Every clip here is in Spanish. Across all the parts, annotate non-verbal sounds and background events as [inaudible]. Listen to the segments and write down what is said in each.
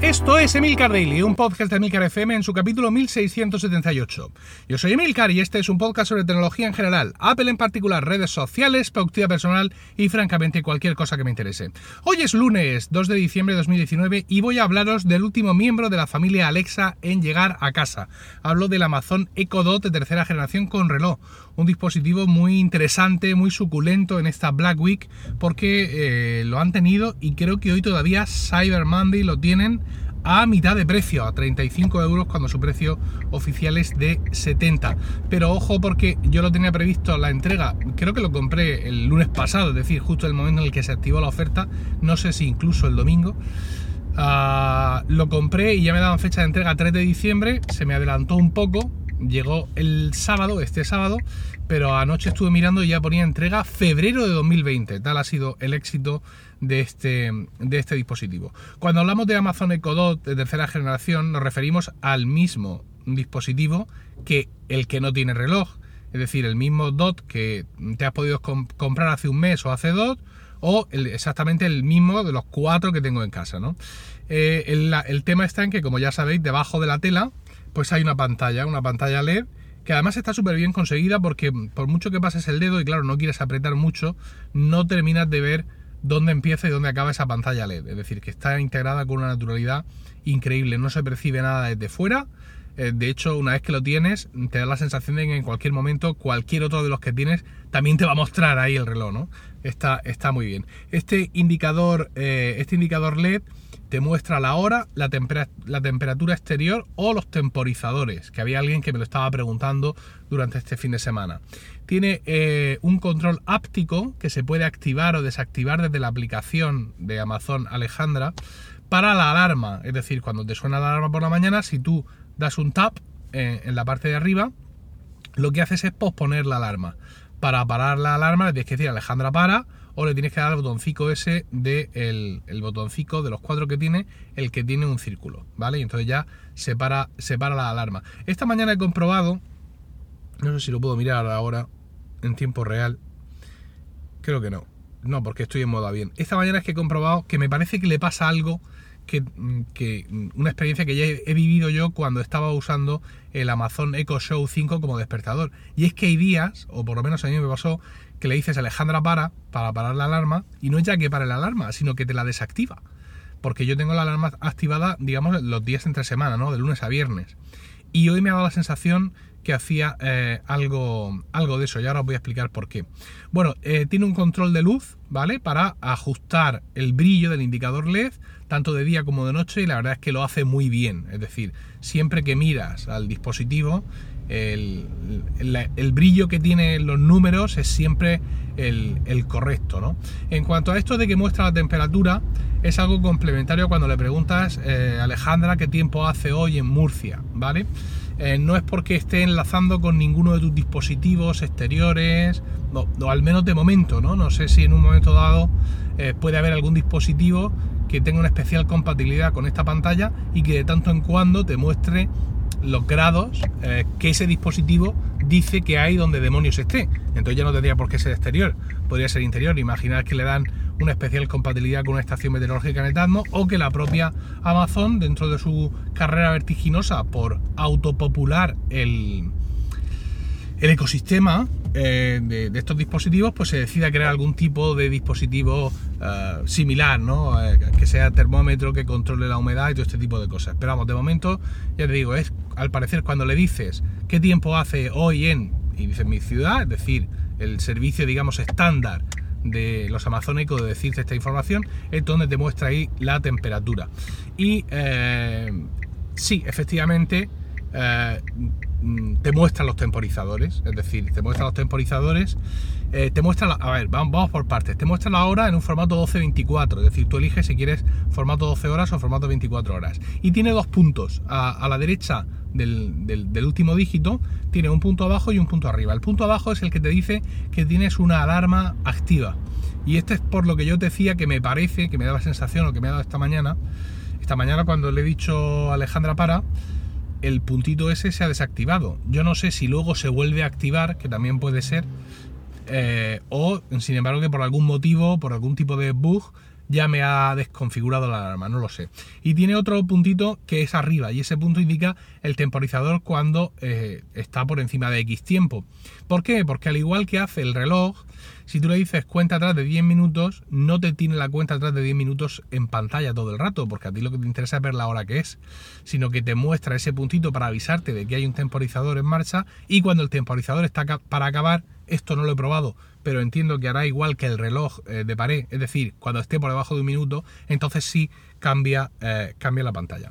esto es Emilcar Daily, un podcast de Emilcar FM en su capítulo 1678. Yo soy Emilcar y este es un podcast sobre tecnología en general, Apple en particular, redes sociales, productividad personal y francamente cualquier cosa que me interese. Hoy es lunes 2 de diciembre de 2019 y voy a hablaros del último miembro de la familia Alexa en llegar a casa. Hablo del Amazon Echo Dot de tercera generación con reloj, un dispositivo muy interesante, muy suculento en esta Black Week porque eh, lo han tenido y creo que hoy todavía Cyber Monday lo tienen a mitad de precio, a 35 euros cuando su precio oficial es de 70. Pero ojo porque yo lo tenía previsto la entrega, creo que lo compré el lunes pasado, es decir, justo el momento en el que se activó la oferta, no sé si incluso el domingo. Ah, lo compré y ya me daban fecha de entrega 3 de diciembre, se me adelantó un poco, llegó el sábado, este sábado, pero anoche estuve mirando y ya ponía entrega febrero de 2020. Tal ha sido el éxito de este, de este dispositivo. Cuando hablamos de Amazon Echo Dot de tercera generación, nos referimos al mismo dispositivo que el que no tiene reloj. Es decir, el mismo DOT que te has podido comprar hace un mes o hace dos, o exactamente el mismo de los cuatro que tengo en casa. ¿no? Eh, el, el tema está en que, como ya sabéis, debajo de la tela pues hay una pantalla, una pantalla LED que además está súper bien conseguida porque por mucho que pases el dedo y claro, no quieres apretar mucho, no terminas de ver dónde empieza y dónde acaba esa pantalla LED. Es decir, que está integrada con una naturalidad increíble, no se percibe nada desde fuera. Eh, de hecho, una vez que lo tienes, te da la sensación de que en cualquier momento cualquier otro de los que tienes también te va a mostrar ahí el reloj, ¿no? Está, está muy bien. Este indicador, eh, este indicador LED te muestra la hora, la, la, temperatura exterior o los temporizadores, que había alguien que me lo estaba preguntando durante este fin de semana. Tiene eh, un control áptico que se puede activar o desactivar desde la aplicación de Amazon Alejandra para la alarma, es decir, cuando te suena la alarma por la mañana, si tú das un tap en la parte de arriba, lo que haces es posponer la alarma. Para parar la alarma le tienes que decir Alejandra para o le tienes que dar el botoncito ese de el, botoncito de los cuatro que tiene, el que tiene un círculo, ¿vale? Y entonces ya se para, la alarma. Esta mañana he comprobado, no sé si lo puedo mirar ahora en tiempo real, creo que no, no, porque estoy en modo avión. Esta mañana es que he comprobado que me parece que le pasa algo que, una experiencia que ya he, vivido yo cuando estaba usando el Amazon Echo Show 5 como despertador. Y es que hay días, o por lo menos a mí me pasó, que le dices Alejandra para, para parar la alarma, y no es ya que pare la alarma, sino que te la desactiva. Porque yo tengo la alarma activada, digamos, los días entre semana, ¿no? De lunes a viernes. Y hoy me ha dado la sensación que hacía eh, algo, algo de eso, y ahora os voy a explicar por qué. Bueno, eh, tiene un control de luz, ¿vale? Para ajustar el brillo del indicador LED, tanto de día como de noche, y la verdad es que lo hace muy bien. Es decir, siempre que miras al dispositivo, el, brillo que tienen los números es siempre el, correcto. ¿no? En cuanto a esto de que muestra la temperatura, es algo complementario cuando le preguntas, eh, Alejandra, qué tiempo hace hoy en Murcia, ¿vale? Eh, no es porque esté enlazando con ninguno de tus dispositivos exteriores, o al menos de momento, ¿no? No sé si en un momento dado eh, puede haber algún dispositivo que tenga una especial compatibilidad con esta pantalla y que de tanto en cuando te muestre los grados eh, que ese dispositivo dice que hay donde demonios esté. Entonces ya no tendría por qué ser exterior, podría ser interior. Imaginar que le dan una especial compatibilidad con una estación meteorológica en Etatmo o que la propia Amazon, dentro de su carrera vertiginosa por autopopular el, el ecosistema eh, de, estos dispositivos, pues se decida crear algún tipo de dispositivo eh, similar, ¿no? Eh, que sea termómetro, que controle la humedad y todo este tipo de cosas. Pero vamos, de momento, ya te digo, es al parecer cuando le dices qué tiempo hace hoy en, y dices mi ciudad, es decir, el servicio, digamos, estándar de los amazónicos de decirte esta información, es donde te muestra ahí la temperatura. Y sí, efectivamente, Mm, te muestra los temporizadores, es decir, te muestra los temporizadores, eh, te muestra, a ver, vamos, por partes, te muestra la hora en un formato 12-24, es decir, tú eliges si quieres formato 12 horas o formato 24 horas. Y tiene dos puntos, a, la derecha del, último dígito tiene un punto abajo y un punto arriba. El punto abajo es el que te dice que tienes una alarma activa. Y este es por lo que yo decía que me parece, que me da la sensación, o que me ha dado esta mañana, esta mañana cuando le he dicho a Alejandra para, el puntito ese se ha desactivado. Yo no sé si luego se vuelve a activar, que también puede ser, eh, o sin embargo que por algún motivo, por algún tipo de bug, ya me ha desconfigurado la alarma, no lo sé. Y tiene otro puntito que es arriba y ese punto indica el temporizador cuando eh, está por encima de X tiempo. ¿Por qué? Porque al igual que hace el reloj, si tú le dices cuenta atrás de 10 minutos, no te tiene la cuenta atrás de 10 minutos en pantalla todo el rato, porque a ti lo que te interesa es ver la hora que es, sino que te muestra ese puntito para avisarte de que hay un temporizador en marcha y cuando el temporizador está para acabar, esto no lo he probado, pero entiendo que hará igual que el reloj eh, de pared, es decir, cuando esté por debajo de un minuto, entonces sí cambia, eh, cambia la pantalla.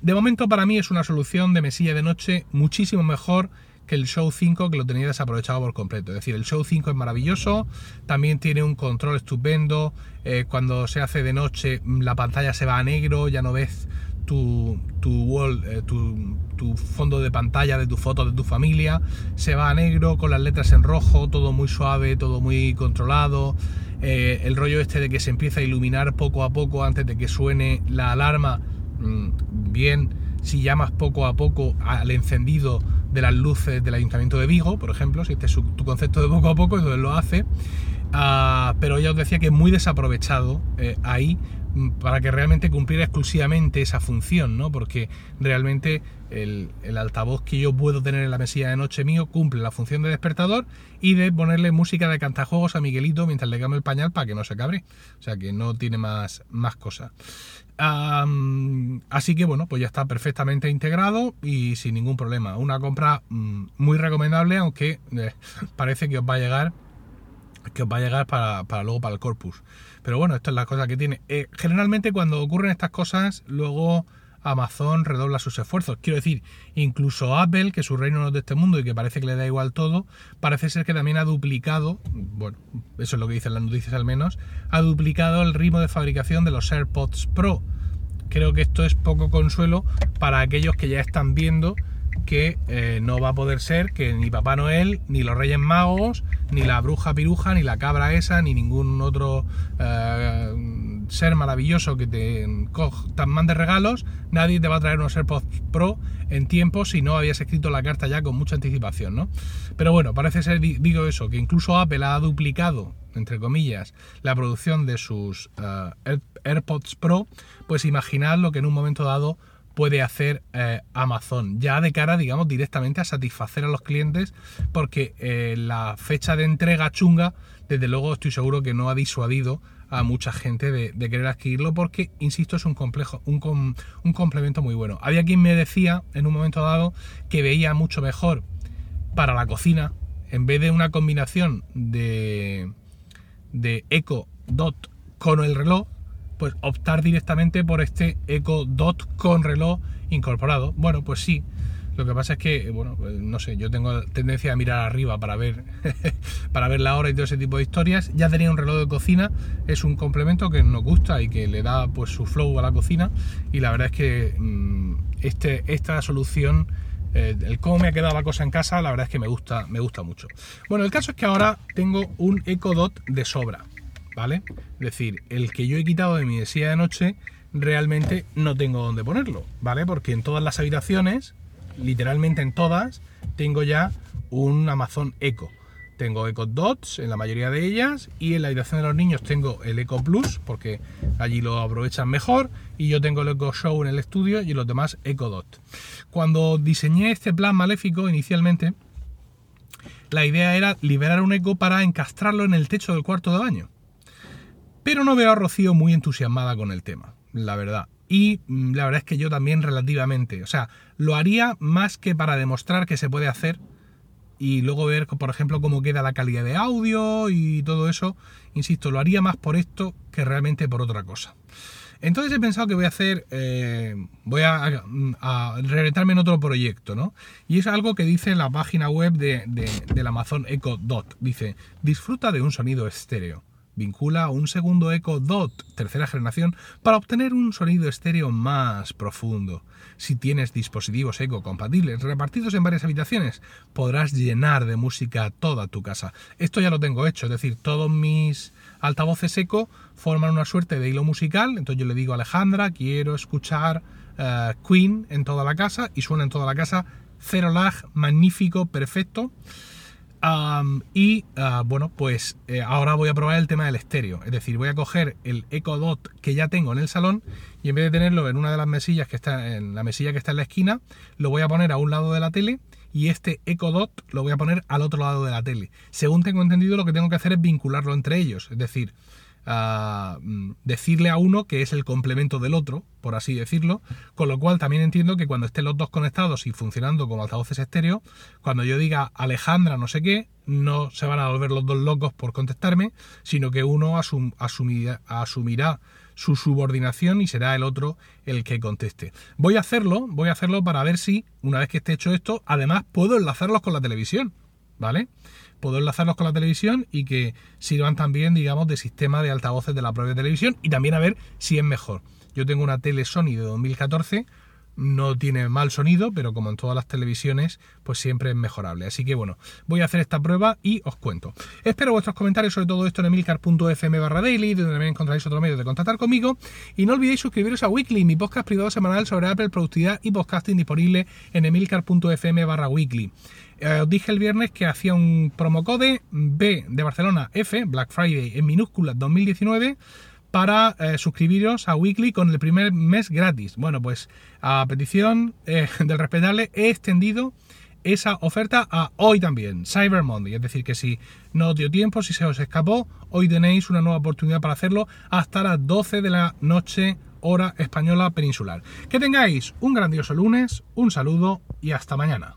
De momento para mí es una solución de mesilla de noche muchísimo mejor que el Show 5 que lo tenía desaprovechado por completo. Es decir, el Show 5 es maravilloso, también tiene un control estupendo, eh, cuando se hace de noche la pantalla se va a negro, ya no ves eh, tu, fondo de pantalla de tu foto de tu familia, se va a negro con las letras en rojo, todo muy suave, todo muy controlado. Eh, el rollo este de que se empieza a iluminar poco a poco antes de que suene la alarma, mm, bien, si llamas poco a poco al encendido de las luces del Ayuntamiento de Vigo, por ejemplo, si este es tu concepto de poco a poco, entonces lo hace. Ah, pero ya os decía que es muy desaprovechado eh, ahí para que realmente cumpliera exclusivamente esa función, ¿no? Porque realmente el, altavoz que yo puedo tener en la mesilla de noche mío cumple la función de despertador y de ponerle música de cantajuegos a Miguelito mientras le cambio el pañal para que no se cabre. O sea que no tiene más, más cosas. así que bueno, pues ya está perfectamente integrado y sin ningún problema. Una compra mm, muy recomendable, aunque eh, [laughs] parece que os va a llegar que os va a llegar para, para luego para el corpus. Pero bueno, esto es la cosa que tiene. Eh, generalmente cuando ocurren estas cosas, luego Amazon redobla sus esfuerzos. Quiero decir, incluso Apple, que su reino no es de este mundo y que parece que le da igual todo, parece ser que también ha duplicado, bueno, eso es lo que dicen las noticias al menos, ha duplicado el ritmo de fabricación de los AirPods Pro. Creo que esto es poco consuelo para aquellos que ya están viendo que eh, no va a poder ser que ni Papá Noel, ni los Reyes Magos, ni la bruja piruja, ni la cabra esa, ni ningún otro eh, ser maravilloso que te, te mande regalos, nadie te va a traer unos AirPods Pro en tiempo si no habías escrito la carta ya con mucha anticipación, ¿no? Pero bueno, parece ser, digo eso, que incluso Apple ha duplicado, entre comillas, la producción de sus eh, AirPods Pro, pues imaginad lo que en un momento dado puede hacer eh, Amazon ya de cara, digamos, directamente a satisfacer a los clientes porque eh, la fecha de entrega chunga, desde luego estoy seguro que no ha disuadido a mucha gente de, querer adquirirlo porque, insisto, es un complejo, un, un complemento muy bueno. Había quien me decía en un momento dado que veía mucho mejor para la cocina, en vez de una combinación de, de Dot con el reloj, pues optar directamente por este Echo Dot con reloj incorporado. Bueno, pues sí. Lo que pasa es que, bueno, pues no sé, yo tengo tendencia a mirar arriba para ver, [laughs] para ver la hora y todo ese tipo de historias. Ya tenía un reloj de cocina, es un complemento que nos gusta y que le da pues su flow a la cocina. Y la verdad es que mm, este, esta solución, eh, el cómo me ha quedado la cosa en casa, la verdad es que me gusta, me gusta mucho. Bueno, el caso es que ahora tengo un Echo Dot de sobra. ¿Vale? Es decir, el que yo he quitado de mi mesilla de noche realmente no tengo dónde ponerlo, ¿vale? Porque en todas las habitaciones, literalmente en todas, tengo ya un Amazon Echo. Tengo Echo Dots en la mayoría de ellas y en la habitación de los niños tengo el Echo Plus porque allí lo aprovechan mejor y yo tengo el Echo Show en el estudio y los demás Echo Dot. Cuando diseñé este plan maléfico inicialmente, la idea era liberar un Echo para encastrarlo en el techo del cuarto de baño. Pero no veo a Rocío muy entusiasmada con el tema, la verdad. Y mm, la verdad es que yo también relativamente. O sea, lo haría más que para demostrar que se puede hacer y luego ver, por ejemplo, cómo queda la calidad de audio y todo eso. Insisto, lo haría más por esto que realmente por otra cosa. Entonces he pensado que voy a hacer, eh, voy a, a, en otro proyecto, ¿no? Y es algo que dice la página web de, de, del Amazon Echo Dot. Dice, disfruta de un sonido estéreo. Vincula un segundo Echo Dot tercera generación para obtener un sonido estéreo más profundo. Si tienes dispositivos Echo compatibles repartidos en varias habitaciones, podrás llenar de música toda tu casa. Esto ya lo tengo hecho, es decir, todos mis altavoces Echo forman una suerte de hilo musical. Entonces yo le digo a Alejandra, quiero escuchar eh, Queen en toda la casa y suena en toda la casa. Cero lag, magnífico, perfecto. Y ah, bueno, pues eh, ahora voy a probar el tema del estéreo. Es decir, voy a coger el Echo Dot que ya tengo en el salón y en vez de tenerlo en una de las mesillas que está en la mesilla que está en la esquina, lo voy a poner a un lado de la tele y este Echo Dot lo voy a poner al otro lado de la tele. Según tengo entendido, lo que tengo que hacer es vincularlo entre ellos. Es decir, Mm, decirle a uno que es el complemento del otro, por así decirlo, con lo cual también entiendo que cuando estén los dos conectados y funcionando como altavoces estéreo, cuando yo diga Alejandra no sé qué, no se van a volver los dos locos por contestarme, sino que uno asumirá, asumirá su subordinación y será el otro el que conteste. Voy a hacerlo, voy a hacerlo para ver si, una vez que esté hecho esto, además puedo enlazarlos con la televisión. ¿vale? Puedo enlazarlos con la televisión y que sirvan también, digamos, de sistema de altavoces de la propia televisión y también a ver si es mejor. Yo tengo una tele Sony de 2014, no tiene mal sonido, pero como en todas las televisiones, pues siempre es mejorable. Así que bueno, voy a hacer esta prueba y os cuento. Espero vuestros comentarios sobre todo esto en emilcar.fm barra daily, donde también encontraréis otro medio de contactar conmigo. Y no olvidéis suscribiros a Weekly, mi podcast privado semanal sobre Apple, productividad y podcasting disponible en emilcar.fm barra weekly. Eh, os dije el viernes que hacía un promocode B de Barcelona F, Black Friday en minúsculas 2019, para eh, suscribiros a Weekly con el primer mes gratis. Bueno, pues a petición eh, [laughs] del respetable he extendido esa oferta a hoy también, Cyber Monday. Es decir, que si no dio tiempo, si se os escapó, hoy tenéis una nueva oportunidad para hacerlo hasta las 12 de la noche, hora española peninsular. Que tengáis un grandioso lunes, un saludo y hasta mañana.